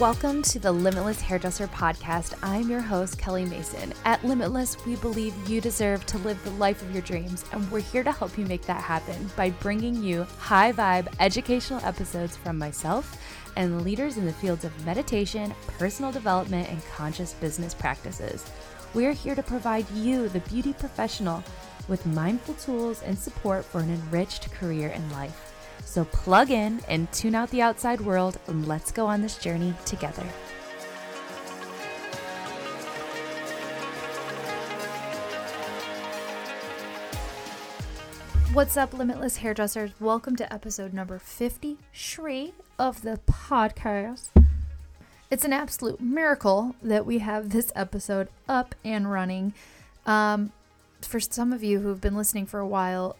Welcome to the Limitless Hairdresser Podcast. I'm your host, Kelly Mason. At Limitless, we believe you deserve to live the life of your dreams, and we're here to help you make that happen by bringing you high vibe educational episodes from myself and leaders in the fields of meditation, personal development, and conscious business practices. We're here to provide you, the beauty professional, with mindful tools and support for an enriched career and life. So plug in and tune out the outside world and let's go on this journey together. What's up, Limitless Hairdressers? Welcome to episode number 53 of the podcast. It's an absolute miracle that we have this episode up and running. Um, for some of you who've been listening for a while,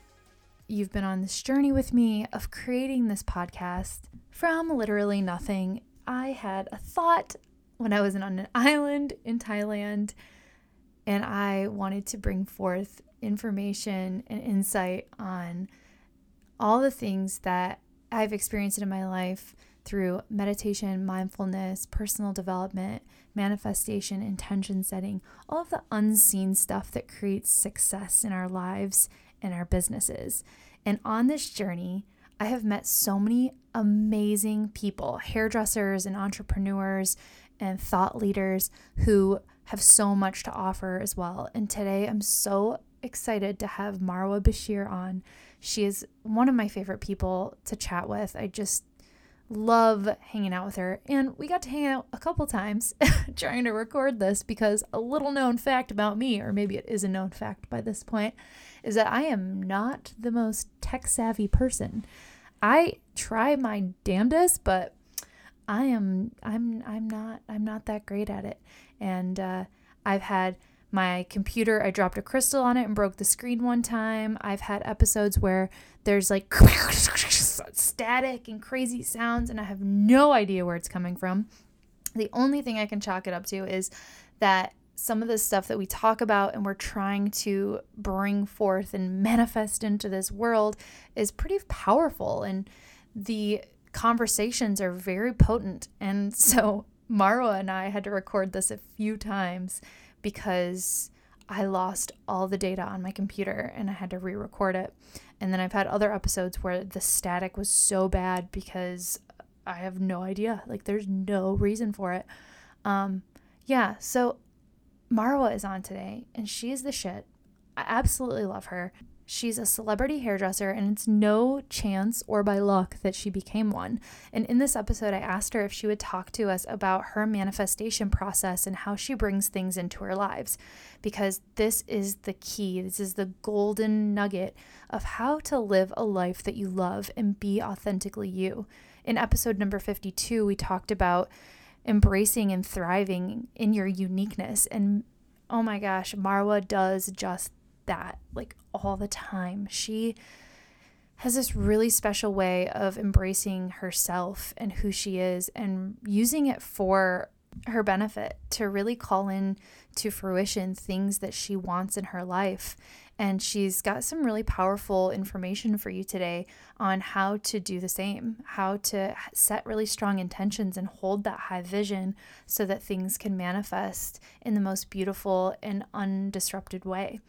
you've been on this journey with me of creating this podcast from literally nothing. I had a thought when I was on an island in Thailand and I wanted to bring forth information and insight on all the things that I've experienced in my life through meditation, mindfulness, personal development, manifestation, intention setting, all of the unseen stuff that creates success in our lives and our businesses. And on this journey, I have met so many amazing people, hairdressers and entrepreneurs and thought leaders who have so much to offer as well. And today I'm so excited to have Marwa Bashir on. She is one of my favorite people to chat with. I just love hanging out with her. And we got to hang out a couple times trying to record this because a little known fact about me, or maybe it is a known fact by this point, is that I am not the most tech savvy person. I try my damnedest, but I am I'm I'm not I'm not that great at it. And uh, I've had my computer i dropped a crystal on it and broke the screen one time i've had episodes where there's like static and crazy sounds and i have no idea where it's coming from the only thing i can chalk it up to is that some of the stuff that we talk about and we're trying to bring forth and manifest into this world is pretty powerful and the conversations are very potent and so marwa and i had to record this a few times because I lost all the data on my computer and I had to re record it. And then I've had other episodes where the static was so bad because I have no idea. Like, there's no reason for it. Um, yeah, so Marwa is on today and she is the shit. I absolutely love her. She's a celebrity hairdresser, and it's no chance or by luck that she became one. And in this episode, I asked her if she would talk to us about her manifestation process and how she brings things into her lives, because this is the key. This is the golden nugget of how to live a life that you love and be authentically you. In episode number 52, we talked about embracing and thriving in your uniqueness. And oh my gosh, Marwa does just that like all the time. She has this really special way of embracing herself and who she is and using it for her benefit to really call in to fruition things that she wants in her life. And she's got some really powerful information for you today on how to do the same, how to set really strong intentions and hold that high vision so that things can manifest in the most beautiful and undisrupted way.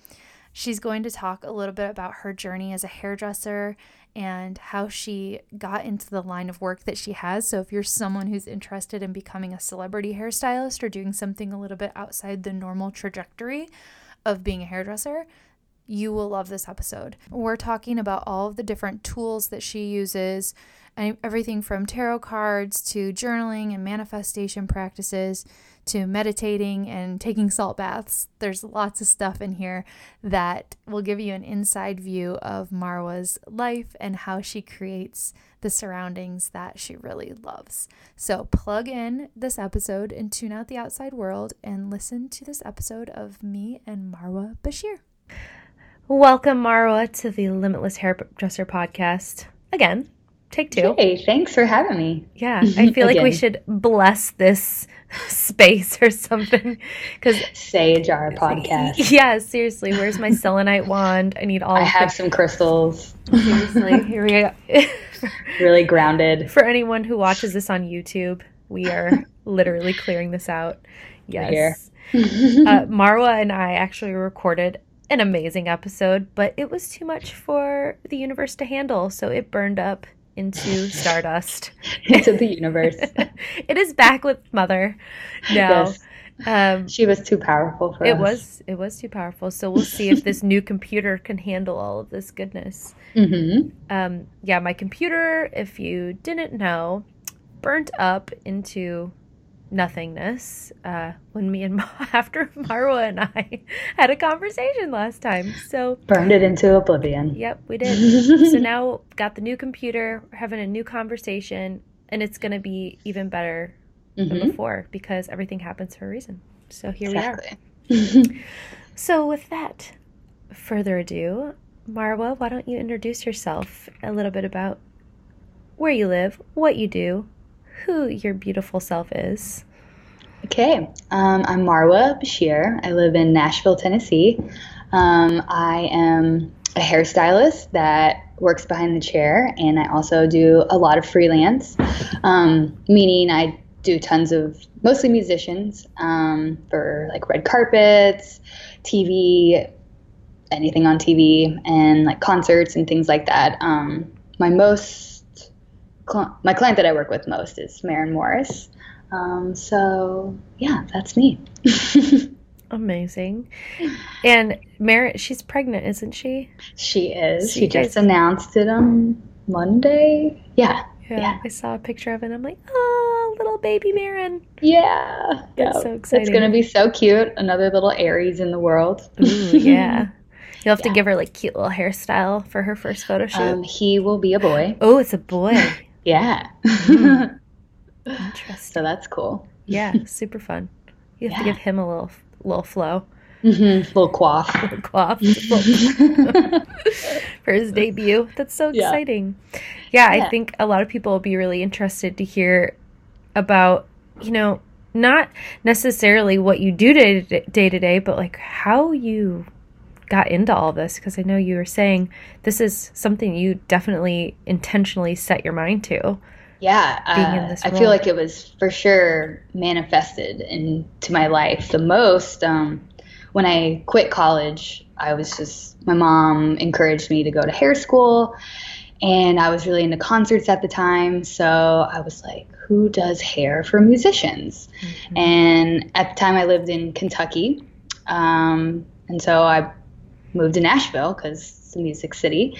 She's going to talk a little bit about her journey as a hairdresser and how she got into the line of work that she has. So, if you're someone who's interested in becoming a celebrity hairstylist or doing something a little bit outside the normal trajectory of being a hairdresser, you will love this episode. We're talking about all of the different tools that she uses, and everything from tarot cards to journaling and manifestation practices to meditating and taking salt baths. There's lots of stuff in here that will give you an inside view of Marwa's life and how she creates the surroundings that she really loves. So, plug in this episode and tune out the outside world and listen to this episode of me and Marwa Bashir. Welcome, Marwa, to the Limitless Hairdresser podcast again take two. Hey, thanks for having me. Yeah, I feel like we should bless this space or something because sage our podcast. Yeah, seriously, where's my selenite wand? I need all. I have some crystals. Seriously, here we go. really grounded. For anyone who watches this on YouTube, We are literally clearing this out. Yes. uh, Marwa and I actually recorded an amazing episode, but it was too much for the universe to handle, so it burned up into stardust. into the universe. it is back with Mother now. Yes. Um, she was too powerful for it us. was it was too powerful. So we'll see if this new computer can handle all of this goodness. Mm-hmm. Um, yeah, my computer, if you didn't know, burnt up into nothingness uh, when me and Ma- after Marwa and I had a conversation last time. So burned it into oblivion. Yep, we did. so now got the new computer, we're having a new conversation, and it's going to be even better mm-hmm. than before because everything happens for a reason. So here exactly. we are. so with that, further ado, Marwa, why don't you introduce yourself a little bit about where you live, what you do, who your beautiful self is. Okay, um, I'm Marwa Bashir. I live in Nashville, Tennessee. Um, I am a hairstylist that works behind the chair, and I also do a lot of freelance, um, meaning I do tons of mostly musicians um, for like red carpets, TV, anything on TV, and like concerts and things like that. Um, my most cl- my client that I work with most is Maren Morris. Um, so yeah, that's me. Amazing. And Maren, she's pregnant, isn't she? She is. She, she just announced it on Monday. Yeah, yeah. Yeah. I saw a picture of it. I'm like, oh, little baby Maren. Yeah. That's so exciting. It's gonna be so cute. Another little Aries in the world. Ooh, yeah. You'll have yeah. to give her like cute little hairstyle for her first photo shoot. Um, he will be a boy. Oh, it's a boy. Yeah. Mm. Interesting. So that's cool. Yeah, super fun. You have yeah. to give him a little little flow. Mm-hmm. Little quaff. little quaff. For his debut. That's so exciting. Yeah. yeah, I think a lot of people will be really interested to hear about, you know, not necessarily what you do day to day, but like how you got into all this because I know you were saying this is something you definitely intentionally set your mind to. Yeah, uh, I feel like it was for sure manifested into my life the most. Um, when I quit college, I was just my mom encouraged me to go to hair school, and I was really into concerts at the time. So I was like, "Who does hair for musicians?" Mm-hmm. And at the time, I lived in Kentucky, um, and so I moved to Nashville because it's a music city.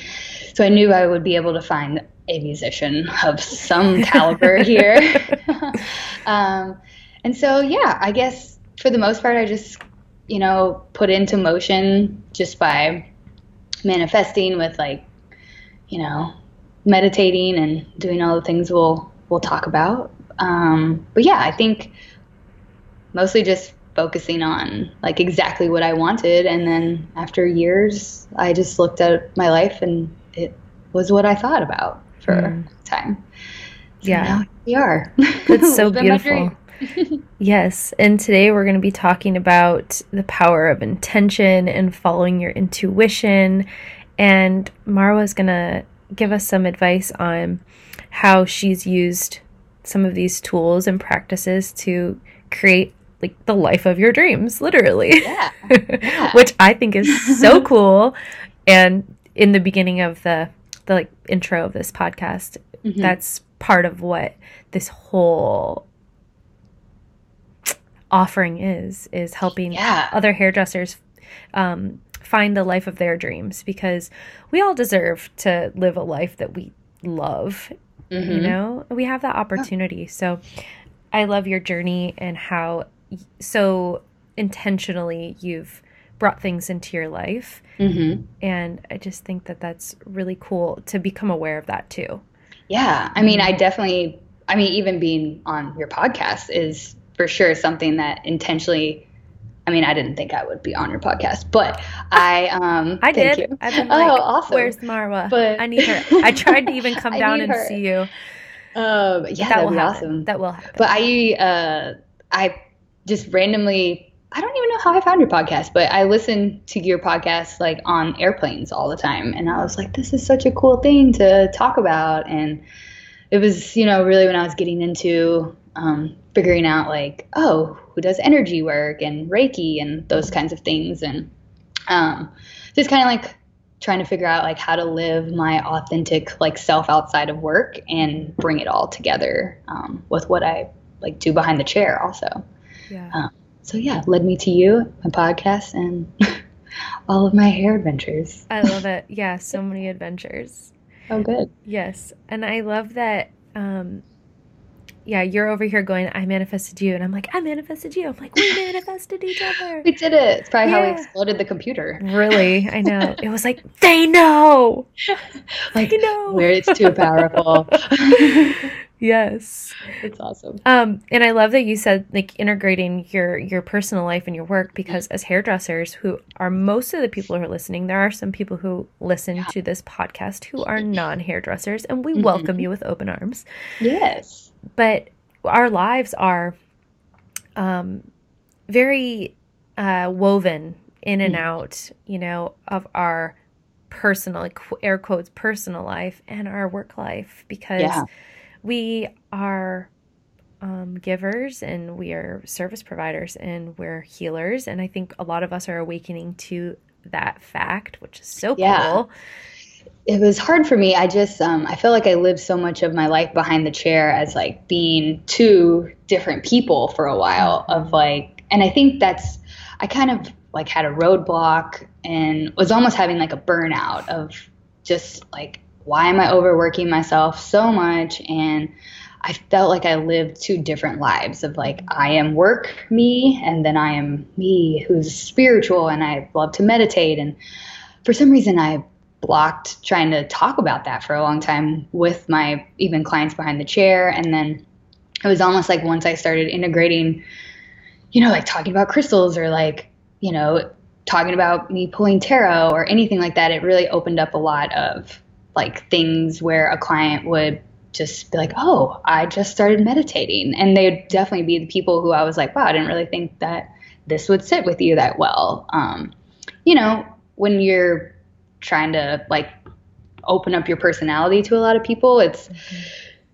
So I knew I would be able to find a musician of some caliber here. um, and so, yeah, I guess for the most part, I just, you know, put into motion just by manifesting with like, you know, meditating and doing all the things we'll we'll talk about. Um, but yeah, I think mostly just focusing on like exactly what I wanted. And then after years, I just looked at my life and it was what I thought about for mm. time. So yeah. we are. It's so beautiful. yes. And today we're going to be talking about the power of intention and following your intuition. And Marwa is going to give us some advice on how she's used some of these tools and practices to create like the life of your dreams, literally. Yeah. yeah. Which I think is so cool. And in the beginning of the the like intro of this podcast, mm-hmm. that's part of what this whole offering is is helping yeah. other hairdressers um, find the life of their dreams because we all deserve to live a life that we love mm-hmm. you know we have that opportunity yeah. so i love your journey and how so intentionally you've brought things into your life. Mm-hmm. And I just think that that's really cool to become aware of that too. Yeah. I mean, I definitely, I mean, even being on your podcast is for sure something that intentionally. I mean, I didn't think I would be on your podcast, but I um I did. You. I've been like, oh, awesome. Where's Marwa? But I need her. I tried to even come down and her. see you. Um, yeah, that will be awesome. That will happen. But I uh I just randomly I don't even know how I found your podcast, but I listen to your podcast like on airplanes all the time. And I was like, this is such a cool thing to talk about. And it was, you know, really when I was getting into um, figuring out like, oh, who does energy work and Reiki and those kinds of things, and um, just kind of like trying to figure out like how to live my authentic like self outside of work and bring it all together um, with what I like do behind the chair also. Yeah. Um, so yeah, led me to you, my podcast, and all of my hair adventures. I love it. Yeah, so many adventures. Oh, good. Yes, and I love that. Um, yeah, you're over here going, I manifested you. And I'm like, I manifested you. I'm like, we manifested each other. We did it. It's probably yeah. how we exploded the computer. Really? I know. it was like, they know. like, they know. Where it's too powerful. Yes. It's awesome. Um, and I love that you said like integrating your your personal life and your work because as hairdressers who are most of the people who are listening, there are some people who listen yeah. to this podcast who are non hairdressers and we mm-hmm. welcome you with open arms. Yes but our lives are um, very uh, woven in and mm. out, you know, of our personal, like air quotes, personal life and our work life because yeah. We are um, givers and we are service providers and we're healers. And I think a lot of us are awakening to that fact, which is so yeah. cool it was hard for me. I just um, I feel like I lived so much of my life behind the chair as like being two different people for a while of like, and I think that's I kind of like had a roadblock and was almost having like a burnout of just like why am I overworking myself so much? And I felt like I lived two different lives of like I am work me and then I am me who's spiritual and I love to meditate. And for some reason I blocked trying to talk about that for a long time with my even clients behind the chair. And then it was almost like once I started integrating you know like talking about crystals or like you know talking about me pulling tarot or anything like that it really opened up a lot of like things where a client would just be like oh I just started meditating and they would definitely be the people who I was like wow I didn't really think that this would sit with you that well um, you know when you're trying to like open up your personality to a lot of people. It's, mm-hmm.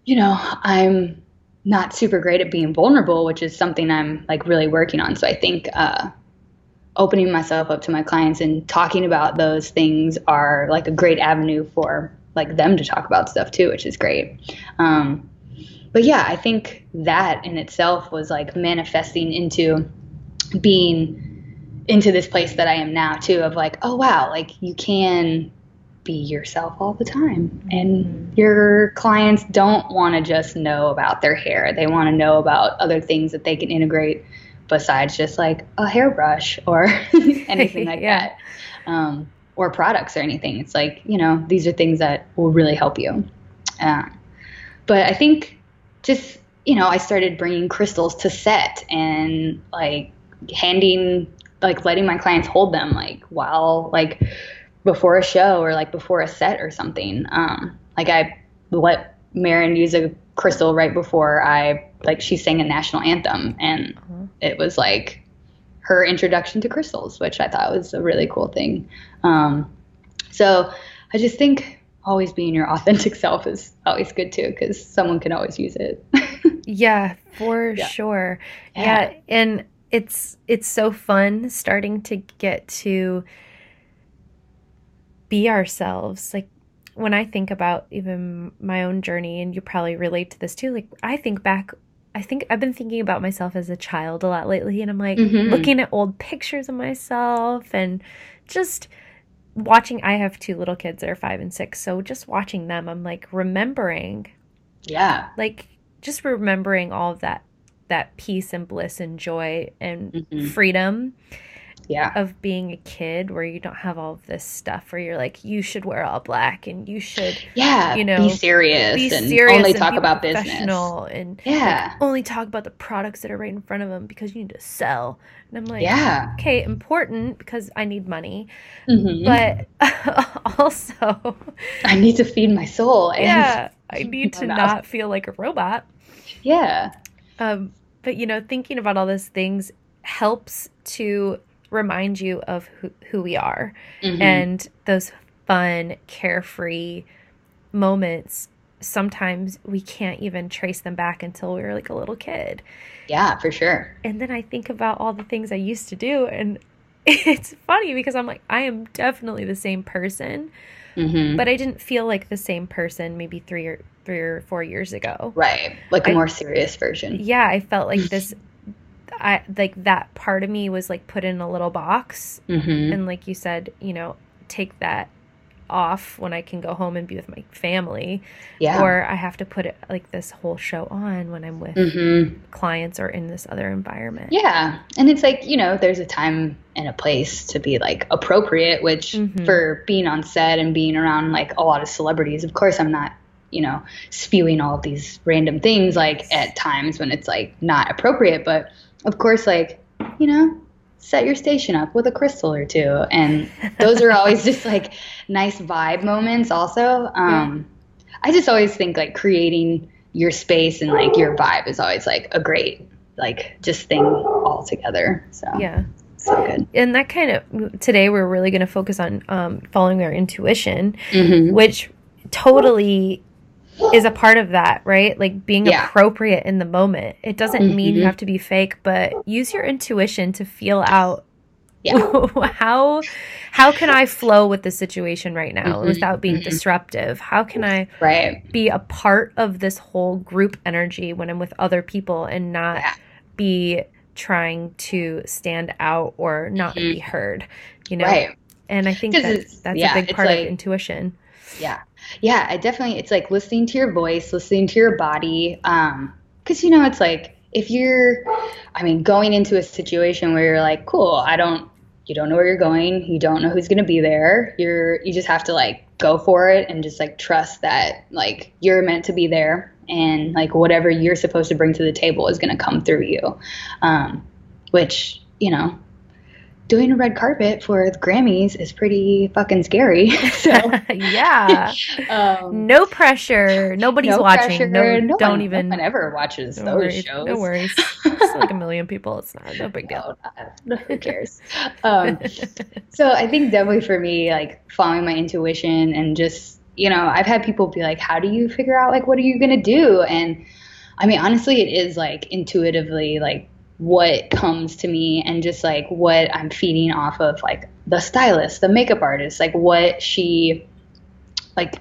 you know, I'm not super great at being vulnerable, which is something I'm like really working on. So I think uh, opening myself up to my clients and talking about those things are like a great avenue for like them to talk about stuff too, which is great. Um, but yeah, I think that in itself was like manifesting into being into this place that I am now too of like, oh wow, like you can be yourself all the time. And mm-hmm. your clients don't want to just know about their hair. They want to know about other things that they can integrate besides just like a hairbrush or anything like yeah. that. Um, or products or anything. It's like, you know, these are things that will really help you. Uh, but I think just, you know, I started bringing crystals to set and like handing like letting my clients hold them like while like before a show or like before a set or something. Um, like I let Maren use a crystal right before I like she sang a national anthem and uh-huh. it was like her introduction to crystals, which I thought was a really cool thing. Um, so I just think always being your authentic self is always good too because someone can always use it. yeah, for yeah. sure. Yeah. yeah, and it's it's so fun starting to get to be ourselves like when i think about even my own journey and you probably relate to this too like i think back i think i've been thinking about myself as a child a lot lately and i'm like mm-hmm. looking at old pictures of myself and just watching i have two little kids that are five and six so just watching them i'm like remembering yeah like just remembering all of that that peace and bliss and joy and mm-hmm. freedom yeah. of being a kid where you don't have all of this stuff where you're like you should wear all black and you should yeah you know be serious be and serious only and talk about business. and yeah. like, only talk about the products that are right in front of them because you need to sell. And i'm like yeah. Okay important because i need money mm-hmm. but also i need to feed my soul yeah i need to not feel like a robot. Yeah. Um, but you know, thinking about all those things helps to remind you of who, who we are mm-hmm. and those fun, carefree moments sometimes we can't even trace them back until we were like a little kid. Yeah, for sure. And then I think about all the things I used to do and it's funny because I'm like I am definitely the same person. Mm-hmm. But I didn't feel like the same person maybe 3 or 3 or 4 years ago. Right. Like a I, more serious version. Yeah, I felt like this I like that part of me was like put in a little box mm-hmm. and like you said, you know, take that off when I can go home and be with my family. Yeah. Or I have to put it like this whole show on when I'm with mm-hmm. clients or in this other environment. Yeah. And it's like, you know, there's a time and a place to be like appropriate, which mm-hmm. for being on set and being around like a lot of celebrities, of course I'm not, you know, spewing all of these random things like at times when it's like not appropriate, but of course like, you know, set your station up with a crystal or two. And those are always just like nice vibe moments, also. Um, yeah. I just always think like creating your space and like your vibe is always like a great, like, just thing all together. So, yeah. So good. And that kind of today we're really going to focus on um, following our intuition, mm-hmm. which totally is a part of that, right? Like being yeah. appropriate in the moment. It doesn't mm-hmm. mean you have to be fake, but use your intuition to feel out yeah. how how can I flow with the situation right now mm-hmm. without being mm-hmm. disruptive? How can I right. be a part of this whole group energy when I'm with other people and not yeah. be trying to stand out or not mm-hmm. be heard, you know? Right. And I think that's, that's a big part like, of intuition. Yeah. Yeah, I definitely it's like listening to your voice, listening to your body. Um, cuz you know, it's like if you're I mean, going into a situation where you're like, "Cool, I don't you don't know where you're going, you don't know who's going to be there. You're you just have to like go for it and just like trust that like you're meant to be there and like whatever you're supposed to bring to the table is going to come through you. Um, which, you know, doing a red carpet for the Grammys is pretty fucking scary. so yeah, um, no pressure. Nobody's no watching. Pressure. No, no don't one, even. No one ever watches no those worries, shows. No worries. it's like a million people. It's not no big deal. No, who cares? um, so I think definitely for me, like following my intuition and just you know, I've had people be like, "How do you figure out like what are you gonna do?" And I mean, honestly, it is like intuitively like what comes to me and just like what I'm feeding off of like the stylist, the makeup artist, like what she like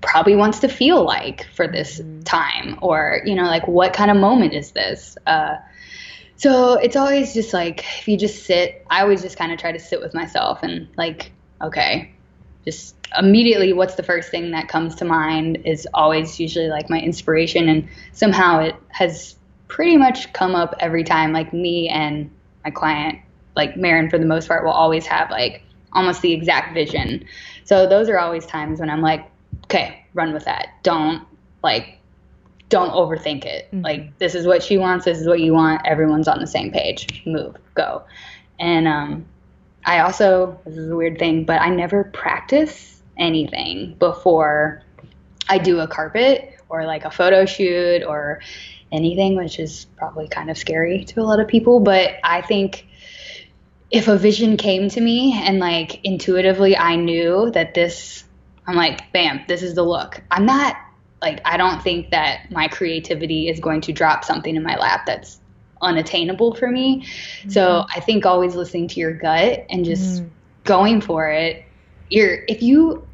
probably wants to feel like for this mm-hmm. time or you know like what kind of moment is this uh so it's always just like if you just sit i always just kind of try to sit with myself and like okay just immediately what's the first thing that comes to mind is always usually like my inspiration and somehow it has pretty much come up every time. Like me and my client, like Maren, for the most part, will always have like almost the exact vision. So those are always times when I'm like, okay, run with that. Don't like, don't overthink it. Mm-hmm. Like this is what she wants. This is what you want. Everyone's on the same page. Move, go. And um, I also this is a weird thing, but I never practice anything before I do a carpet or like a photo shoot or anything, which is probably kind of scary to a lot of people. But I think if a vision came to me and like intuitively I knew that this, I'm like, bam, this is the look. I'm not like, I don't think that my creativity is going to drop something in my lap that's unattainable for me. Mm-hmm. So I think always listening to your gut and just mm-hmm. going for it. You're, if you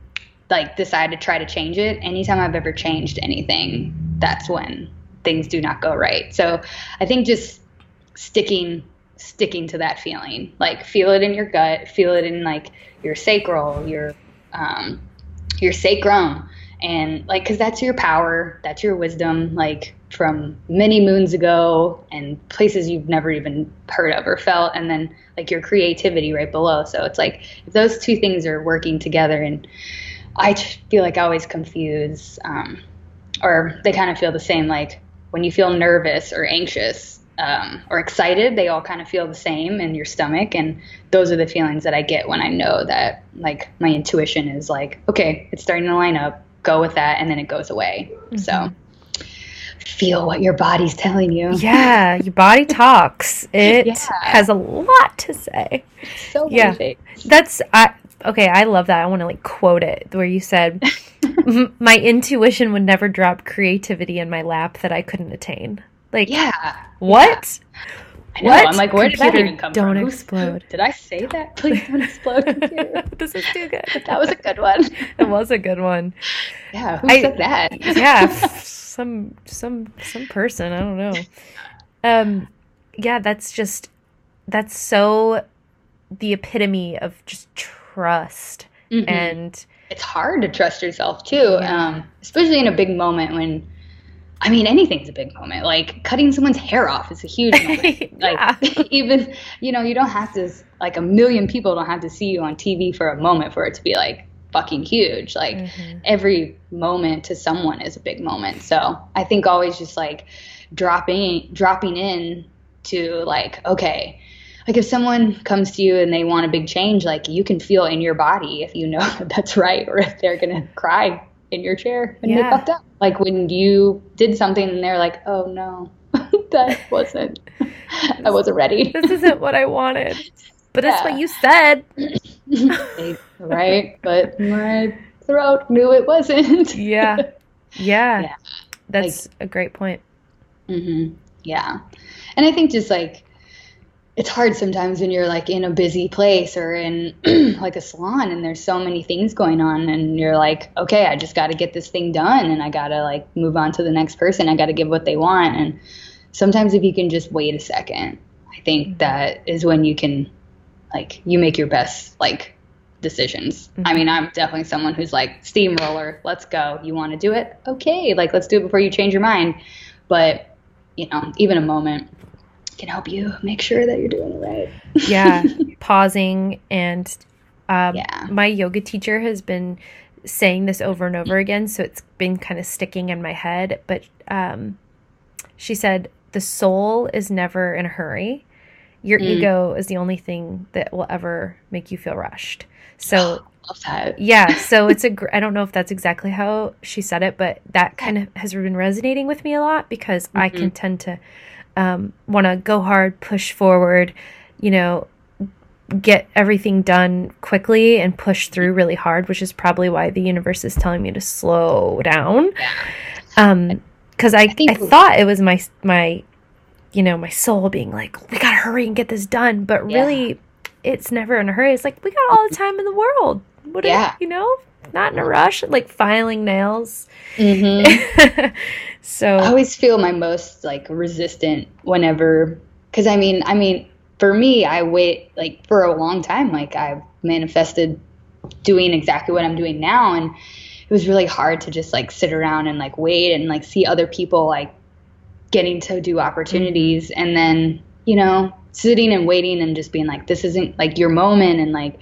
like decide to try to change it, anytime I've ever changed anything, that's when things do not go right. So I think just sticking sticking to that feeling, like feel it in your gut, feel it in like your sacral, your um, your sacrum, and like because that's your power, that's your wisdom, like from many moons ago and places you've never even heard of or felt, and then like your creativity right below. So it's like if those two things are working together, and I feel like I always confuse. Um, or they kind of feel the same like when you feel nervous or anxious um, or excited, they all kind of feel the same in your stomach. And those are the feelings that I get when I know that like my intuition is like, okay, it's starting to line up, go with that, and then it goes away. Mm-hmm. So feel what your body's telling you. Yeah, your body talks. It yeah. has a lot to say. So yeah, that's I okay, I love that. I want to like quote it where you said, "My intuition would never drop creativity in my lap that I couldn't attain." Like, yeah, what? Yeah. I know. What? I'm like, where Computer, did that even come don't from? Don't explode. Did I say that? Please don't explode. this is too good. that was a good one. it was a good one. Yeah, who I, said that? yeah, some some some person. I don't know. Um, yeah, that's just that's so the epitome of just trust mm-hmm. and it's hard to trust yourself too yeah. um, especially in a big moment when I mean, anything's a big moment. Like cutting someone's hair off is a huge moment. Like even, you know, you don't have to like a million people don't have to see you on TV for a moment for it to be like fucking huge. Like mm-hmm. every moment to someone is a big moment. So I think always just like dropping dropping in to like, okay, like if someone comes to you and they want a big change, like you can feel in your body if you know that that's right or if they're gonna cry in your chair when yeah. they fucked up. Like when you did something and they're like, oh no, that wasn't, I wasn't ready. this isn't what I wanted. But yeah. that's what you said. right? But my throat knew it wasn't. yeah. Yeah. Yeah. That's like, a great point. Mm-hmm. Yeah. And I think just like, it's hard sometimes when you're like in a busy place or in like a salon and there's so many things going on and you're like okay i just got to get this thing done and i got to like move on to the next person. I got to give what they want. And sometimes if you can just wait a second i think mm-hmm. that is when you can like you make your best like decisions. Mm-hmm. i mean i'm definitely someone who's like steamroller. Let's go. You want to do it? Okay. Like let's do it before you change your mind. But you know even a moment can help you make sure that you're doing it right. yeah, pausing and um, yeah. my yoga teacher has been saying this over and over again, so it's been kind of sticking in my head. But um, she said the soul is never in a hurry. Your mm. ego is the only thing that will ever make you feel rushed. So yeah, so it's a. Gr- I don't know if that's exactly how she said it, but that kind of has been resonating with me a lot because mm-hmm. I can tend to um, want to go hard, push forward, you know, get everything done quickly and push through really hard, which is probably why the universe is telling me to slow down. Um, because I, I, I thought it was my my, you know, my soul being like, we gotta hurry and get this done, but really, yeah. it's never in a hurry. It's like we got all the time in the world. What yeah. you know, not in a rush, like filing nails. Mm-hmm. so I always feel my most like resistant whenever, because I mean, I mean, for me, I wait like for a long time. Like I've manifested doing exactly what I'm doing now, and it was really hard to just like sit around and like wait and like see other people like getting to do opportunities, mm-hmm. and then you know sitting and waiting and just being like, this isn't like your moment, and like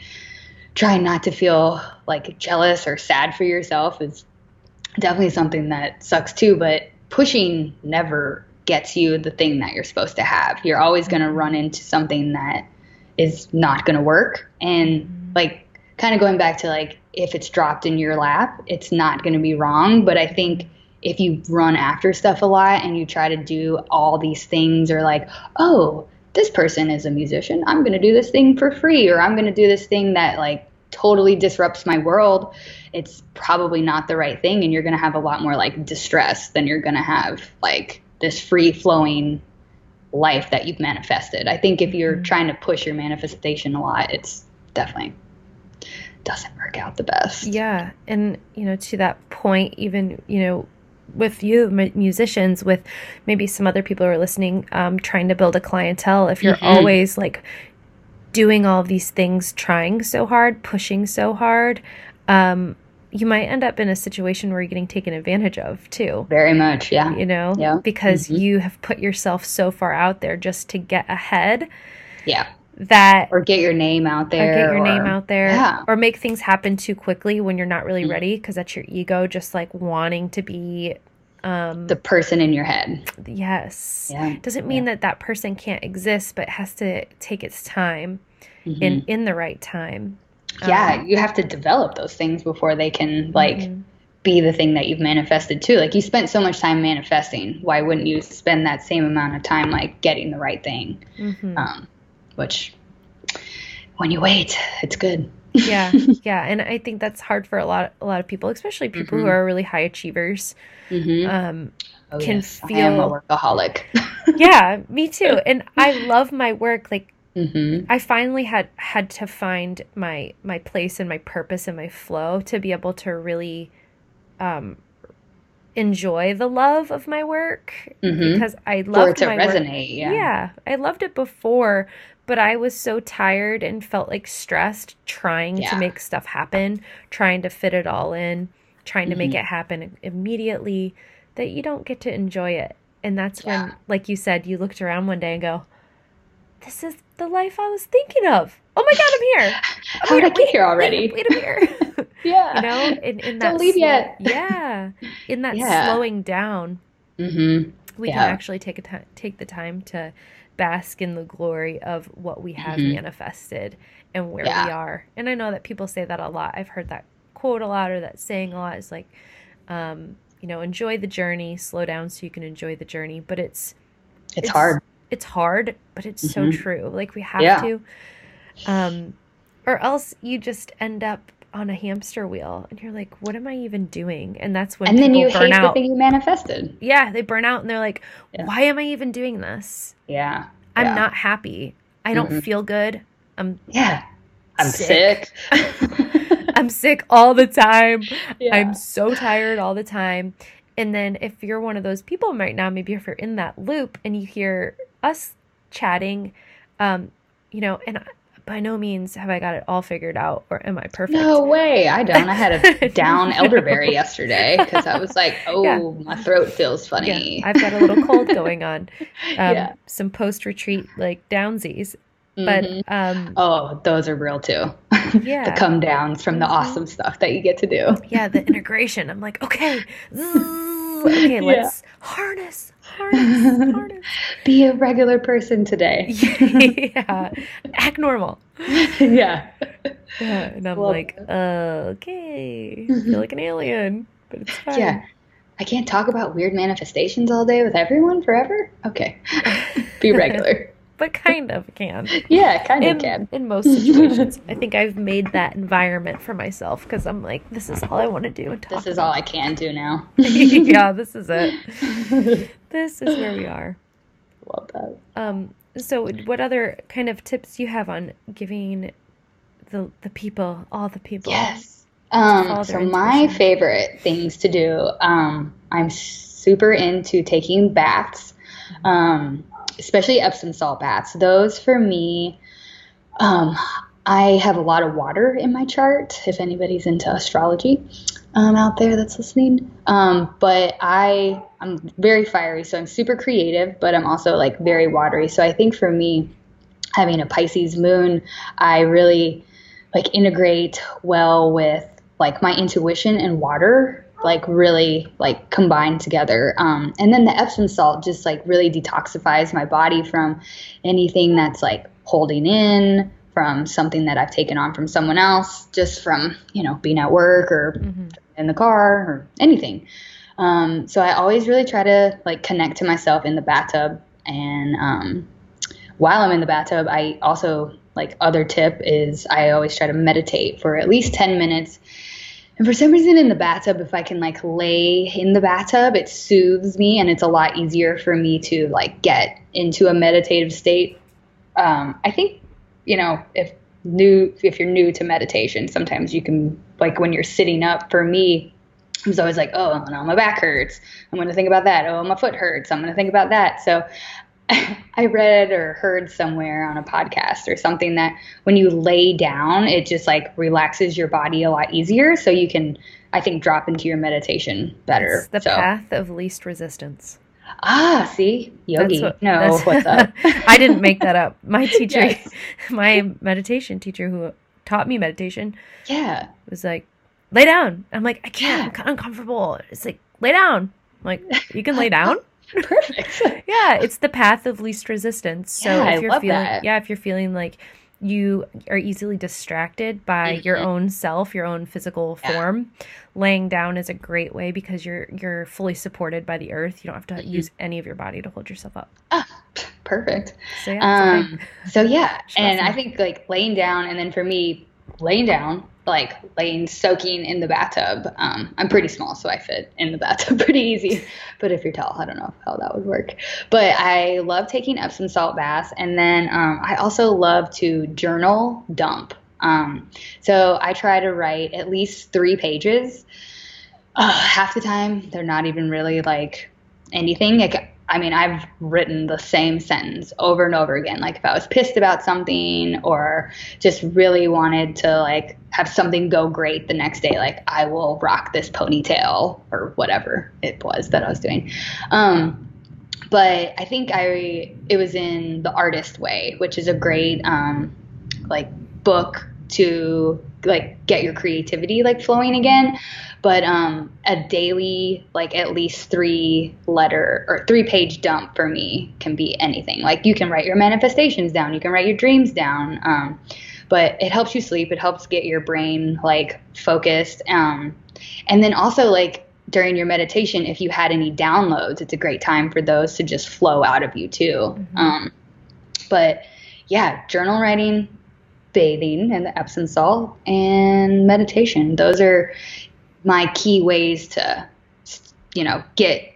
trying not to feel like jealous or sad for yourself is definitely something that sucks too. But pushing never gets you the thing that you're supposed to have. You're always going to mm-hmm. run into something that is not going to work. And like, kind of going back to like, if it's dropped in your lap, it's not going to be wrong. But I think if you run after stuff a lot and you try to do all these things, or like, oh, this person is a musician. I'm going to do this thing for free, or I'm going to do this thing that like totally disrupts my world. It's probably not the right thing, and you're going to have a lot more like distress than you're going to have like this free flowing life that you've manifested. I think if you're mm-hmm. trying to push your manifestation a lot, it's definitely doesn't work out the best. Yeah. And, you know, to that point, even, you know, with you musicians with maybe some other people who are listening um, trying to build a clientele if you're mm-hmm. always like doing all these things trying so hard pushing so hard um, you might end up in a situation where you're getting taken advantage of too very much yeah you know yeah. because mm-hmm. you have put yourself so far out there just to get ahead yeah that or get your name out there or get your or, name out there yeah. or make things happen too quickly when you're not really mm-hmm. ready because that's your ego just like wanting to be um, the person in your head yes yeah doesn't mean yeah. that that person can't exist but has to take its time mm-hmm. in in the right time yeah um, you have to develop those things before they can like mm-hmm. be the thing that you've manifested too like you spent so much time manifesting why wouldn't you spend that same amount of time like getting the right thing mm-hmm. um, which when you wait, it's good. yeah, yeah, and I think that's hard for a lot a lot of people, especially people mm-hmm. who are really high achievers. Mm-hmm. Um, oh, can yes. feel I am a workaholic. yeah, me too. And I love my work. Like mm-hmm. I finally had had to find my my place and my purpose and my flow to be able to really um, enjoy the love of my work mm-hmm. because I loved to my resonate. Work. Yeah, yeah, I loved it before, but I was so tired and felt like stressed trying yeah. to make stuff happen, trying to fit it all in, trying to mm-hmm. make it happen immediately that you don't get to enjoy it. And that's yeah. when, like you said, you looked around one day and go, This is the life I was thinking of. Oh my God, I'm here. I'm How did I get here already? Wait, wait, I'm here. yeah. You know, in, in that. Don't leave yet. Yeah. In that yeah. slowing down, mm-hmm. we yeah. can actually take a t- take the time to bask in the glory of what we have mm-hmm. manifested and where yeah. we are. And I know that people say that a lot. I've heard that quote a lot or that saying a lot is like, um, you know, enjoy the journey, slow down so you can enjoy the journey. But it's it's, it's hard. It's hard, but it's mm-hmm. so true. Like we have yeah. to. Um, or else you just end up on a hamster wheel and you're like, what am I even doing? And that's when and then you burn hate out. the thing you manifested. Yeah, they burn out and they're like, yeah. why am I even doing this? Yeah. I'm yeah. not happy. I don't mm-hmm. feel good. I'm yeah. I'm sick. sick. I'm sick all the time. Yeah. I'm so tired all the time. And then if you're one of those people right now, maybe if you're in that loop and you hear us chatting, um, you know, and by no means have I got it all figured out or am I perfect. No way. I don't. I had a down elderberry yesterday because I was like, oh, yeah. my throat feels funny. Yeah. I've got a little cold going on. Um, yeah. Some post retreat like downsies. But mm-hmm. um, oh, those are real too. Yeah, the come downs from the mm-hmm. awesome stuff that you get to do. Yeah, the integration. I'm like, okay, okay, let's harness, Be a regular person today. yeah, act normal. yeah. yeah. And I'm Love like, uh, okay, I feel like an alien, but it's fine. Yeah. I can't talk about weird manifestations all day with everyone forever. Okay, be regular but kind of can. Yeah, kind in, of can. In most situations, I think I've made that environment for myself because I'm like, this is all I want to do. And this is about. all I can do now. yeah, this is it. this is where we are. Love that. Um. So, what other kind of tips you have on giving the the people, all the people? Yes. Um. So my favorite things to do. Um. I'm super into taking baths. Um especially Epsom salt baths. Those for me, um, I have a lot of water in my chart. If anybody's into astrology um, out there that's listening, um, but I I'm very fiery, so I'm super creative, but I'm also like very watery. So I think for me, having a Pisces moon, I really like integrate well with like my intuition and water like really like combined together. Um, and then the Epsom salt just like really detoxifies my body from anything that's like holding in from something that I've taken on from someone else, just from you know being at work or mm-hmm. in the car or anything. Um, so I always really try to like connect to myself in the bathtub, and um, while I'm in the bathtub, I also like other tip is I always try to meditate for at least ten minutes and for some reason in the bathtub, if I can like lay in the bathtub, it soothes me and it's a lot easier for me to like get into a meditative state. Um, I think, you know, if new, if you're new to meditation, sometimes you can, like when you're sitting up, for me, I was always like, oh, my back hurts. I'm going to think about that. Oh, my foot hurts. I'm going to think about that. So I read or heard somewhere on a podcast or something that when you lay down, it just like relaxes your body a lot easier. So you can, I think, drop into your meditation better. The so. path of least resistance. Ah, see, yogi. What, no, what's up? I didn't make that up. My teacher, yes. my meditation teacher who taught me meditation, yeah, was like, lay down. I'm like, I can't. Yeah. I'm uncomfortable. It's like, lay down. I'm like, you can lay down. Perfect. yeah, it's the path of least resistance. So yeah, if you're feeling that. yeah, if you're feeling like you are easily distracted by mm-hmm. your own self, your own physical yeah. form, laying down is a great way because you're you're fully supported by the earth. You don't have to mm-hmm. use any of your body to hold yourself up. Ah, perfect. So yeah, um, so yeah, and I think like laying down, and then for me, laying down, like laying soaking in the bathtub. Um, I'm pretty small, so I fit in the bathtub pretty easy. But if you're tall, I don't know how that would work. But I love taking Epsom salt baths, and then um, I also love to journal dump. Um, so I try to write at least three pages. Uh, half the time, they're not even really like anything. Like I mean, I've written the same sentence over and over again. Like if I was pissed about something or just really wanted to like have something go great the next day, like I will rock this ponytail or whatever it was that I was doing. Um, but I think I it was in The Artist Way, which is a great um, like book to like get your creativity like flowing again. But um, a daily like at least three letter or three page dump for me can be anything. Like you can write your manifestations down. You can write your dreams down. Um, but it helps you sleep. It helps get your brain like focused. Um, and then also like during your meditation if you had any downloads it's a great time for those to just flow out of you too. Mm-hmm. Um, but yeah journal writing bathing and the Epsom salt and meditation. Those are my key ways to, you know, get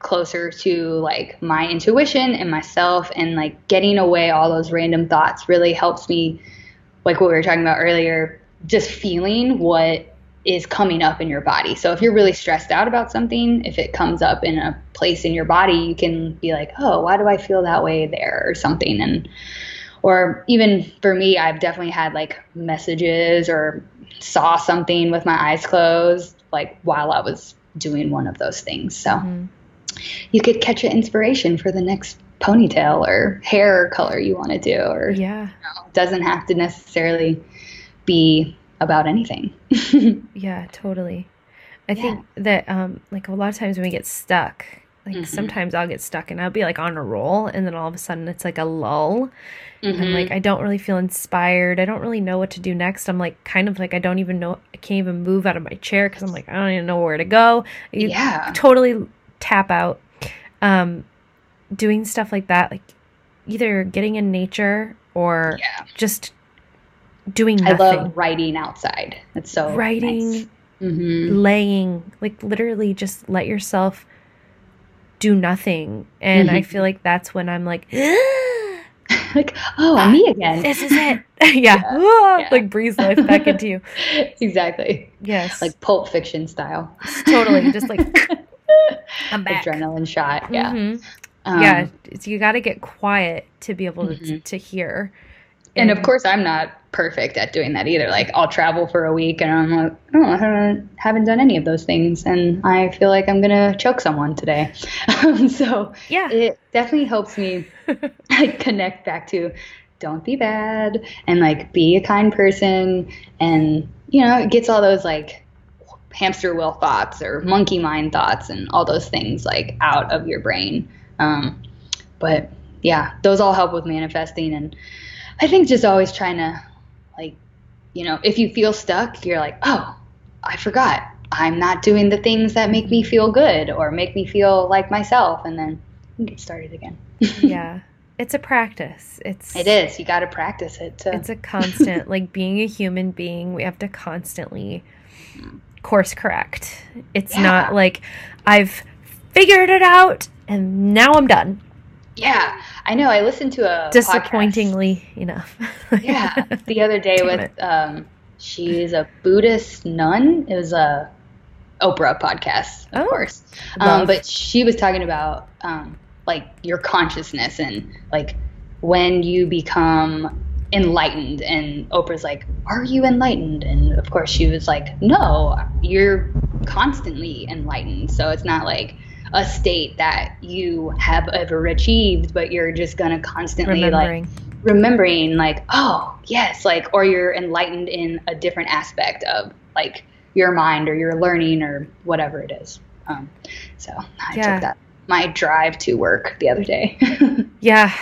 closer to like my intuition and myself and like getting away all those random thoughts really helps me like what we were talking about earlier just feeling what is coming up in your body so if you're really stressed out about something if it comes up in a place in your body you can be like oh why do i feel that way there or something and or even for me, I've definitely had like messages or saw something with my eyes closed, like while I was doing one of those things. So mm-hmm. you could catch an inspiration for the next ponytail or hair color you want to do, or yeah, you know, doesn't have to necessarily be about anything. yeah, totally. I yeah. think that um, like a lot of times when we get stuck, like mm-hmm. sometimes I'll get stuck and I'll be like on a roll, and then all of a sudden it's like a lull Mm-hmm. I'm like, I don't really feel inspired. I don't really know what to do next. I'm like, kind of like, I don't even know. I can't even move out of my chair because I'm like, I don't even know where to go. You yeah. Totally tap out. Um, doing stuff like that, like either getting in nature or yeah. just doing nothing. I love writing outside. It's so writing, nice. mm-hmm. laying, like literally just let yourself do nothing. And mm-hmm. I feel like that's when I'm like, like, oh, me again. This is it. yeah. yeah. yeah. Like breathe life back into you. exactly. Yes. Like Pulp Fiction style. totally. Just like I'm back. Adrenaline shot. Yeah. Mm-hmm. Um, yeah. you got to get quiet to be able to, mm-hmm. to hear. And, of course, I'm not perfect at doing that either. Like I'll travel for a week and I'm like, oh, I haven't, haven't done any of those things, and I feel like I'm gonna choke someone today. so yeah, it definitely helps me like connect back to don't be bad and like be a kind person, and you know it gets all those like hamster wheel thoughts or monkey mind thoughts and all those things like out of your brain. Um, but yeah, those all help with manifesting and. I think just always trying to like, you know, if you feel stuck, you're like, oh, I forgot. I'm not doing the things that make me feel good or make me feel like myself. And then you get started again. yeah. It's a practice. It's It is. You got to practice it. To... It's a constant like being a human being, we have to constantly course correct. It's yeah. not like I've figured it out and now I'm done. Yeah, I know. I listened to a disappointingly podcast. enough. yeah, the other day with um, she is a Buddhist nun. It was a Oprah podcast, of oh, course. Um, but she was talking about um, like your consciousness and like when you become enlightened and Oprah's like, "Are you enlightened?" And of course she was like, "No, you're constantly enlightened." So it's not like a state that you have ever achieved, but you're just gonna constantly remembering. like remembering like, oh yes, like or you're enlightened in a different aspect of like your mind or your learning or whatever it is. Um, so I yeah. took that my drive to work the other day. yeah,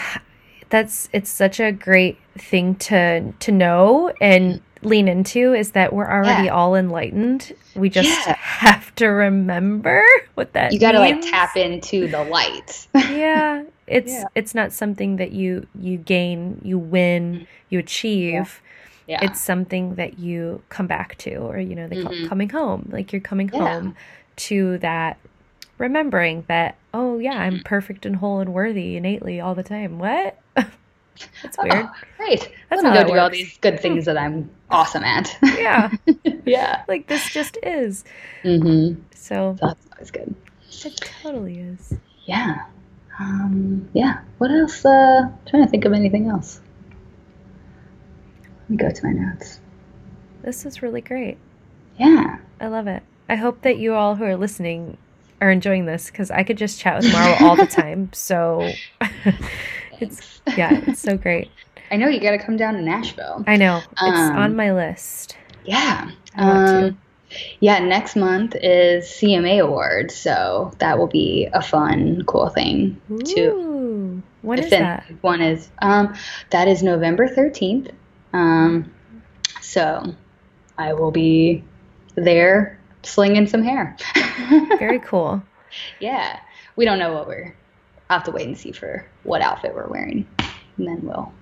that's it's such a great thing to to know and lean into is that we're already yeah. all enlightened. We just yeah. have to remember what that You got to like tap into the light. yeah. It's yeah. it's not something that you you gain, you win, you achieve. yeah. it's something that you come back to, or, you know, they call mm-hmm. it coming home. Like you're coming home to that remembering that, oh, yeah, I'm mm-hmm. perfect and whole and worthy innately all the time. What? That's weird. Oh, great. That's Let me go do all these good things that I'm awesome at. yeah. yeah. Like this just is. Mm-hmm. So that's always good. It totally is. Yeah. Um, yeah. What else? Uh, trying to think of anything else. Let me go to my notes. This is really great. Yeah. I love it. I hope that you all who are listening are enjoying this because I could just chat with Marwa all the time. So it's yeah, it's so great. I know you got to come down to Nashville. I know it's um, on my list. Yeah, um. Yeah, next month is CMA Awards, so that will be a fun, cool thing Ooh, to. When is that? One is um, that is November thirteenth. Um, so I will be there slinging some hair. Very cool. Yeah, we don't know what we're. I have to wait and see for what outfit we're wearing, and then we'll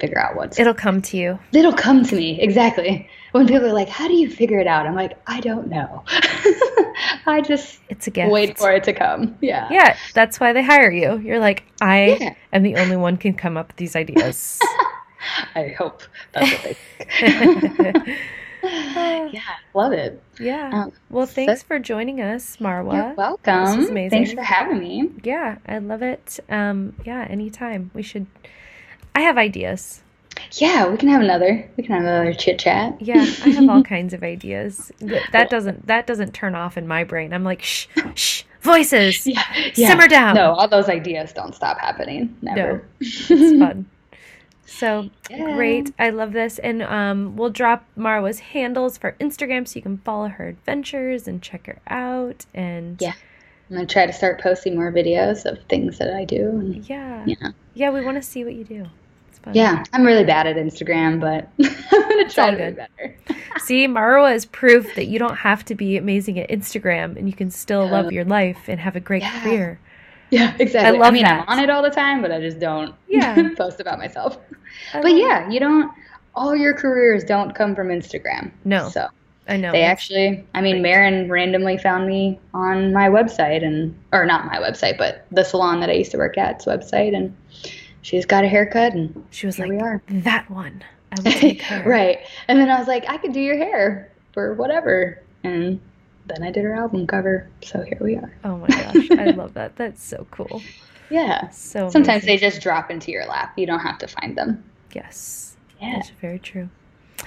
figure out what's. It'll come to you. It'll come to me exactly. When people are like, "How do you figure it out?" I'm like, "I don't know. I just it's a gift. Wait for it to come." Yeah. Yeah, that's why they hire you. You're like, I yeah. am the only one can come up with these ideas. I hope that's what they think. yeah, love it. Yeah. Um, well, thanks so, for joining us, Marwa. You're welcome. This is amazing. Thanks for having me. Yeah, I love it. Um, yeah, anytime. We should. I have ideas. Yeah, we can have another. We can have another chit chat. Yeah, I have all kinds of ideas. That doesn't that doesn't turn off in my brain. I'm like, shh, shh, voices. Yeah, yeah. simmer down. No, all those ideas don't stop happening. Never. No, it's fun. So yeah. great. I love this. And um, we'll drop Marwa's handles for Instagram so you can follow her adventures and check her out. And yeah, I'm going to try to start posting more videos of things that I do. And, yeah. Yeah. Yeah, we want to see what you do. Yeah, I'm really bad at Instagram, but I'm going to try to be better. see, Marwa is proof that you don't have to be amazing at Instagram and you can still love your life and have a great yeah. career. Yeah, exactly. I love I mean, that. I'm on it all the time, but I just don't yeah. post about myself. I but yeah, you don't. All your careers don't come from Instagram. No. So I know. They actually, I mean, Maren randomly found me on my website and, or not my website, but the salon that I used to work at's website, and she's got a haircut, and she was like, "We are that one." I will take her. right, and then I was like, "I could do your hair for whatever," and then I did her album cover. So here we are. Oh my gosh, I love that. That's so cool. Yeah. So sometimes amazing. they just drop into your lap. You don't have to find them. Yes. Yeah. That's very true.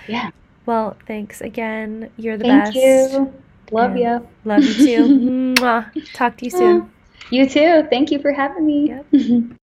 Yeah. Well, thanks again. You're the Thank best. Thank you. Love you. Love you too. Talk to you soon. You too. Thank you for having me. Yep.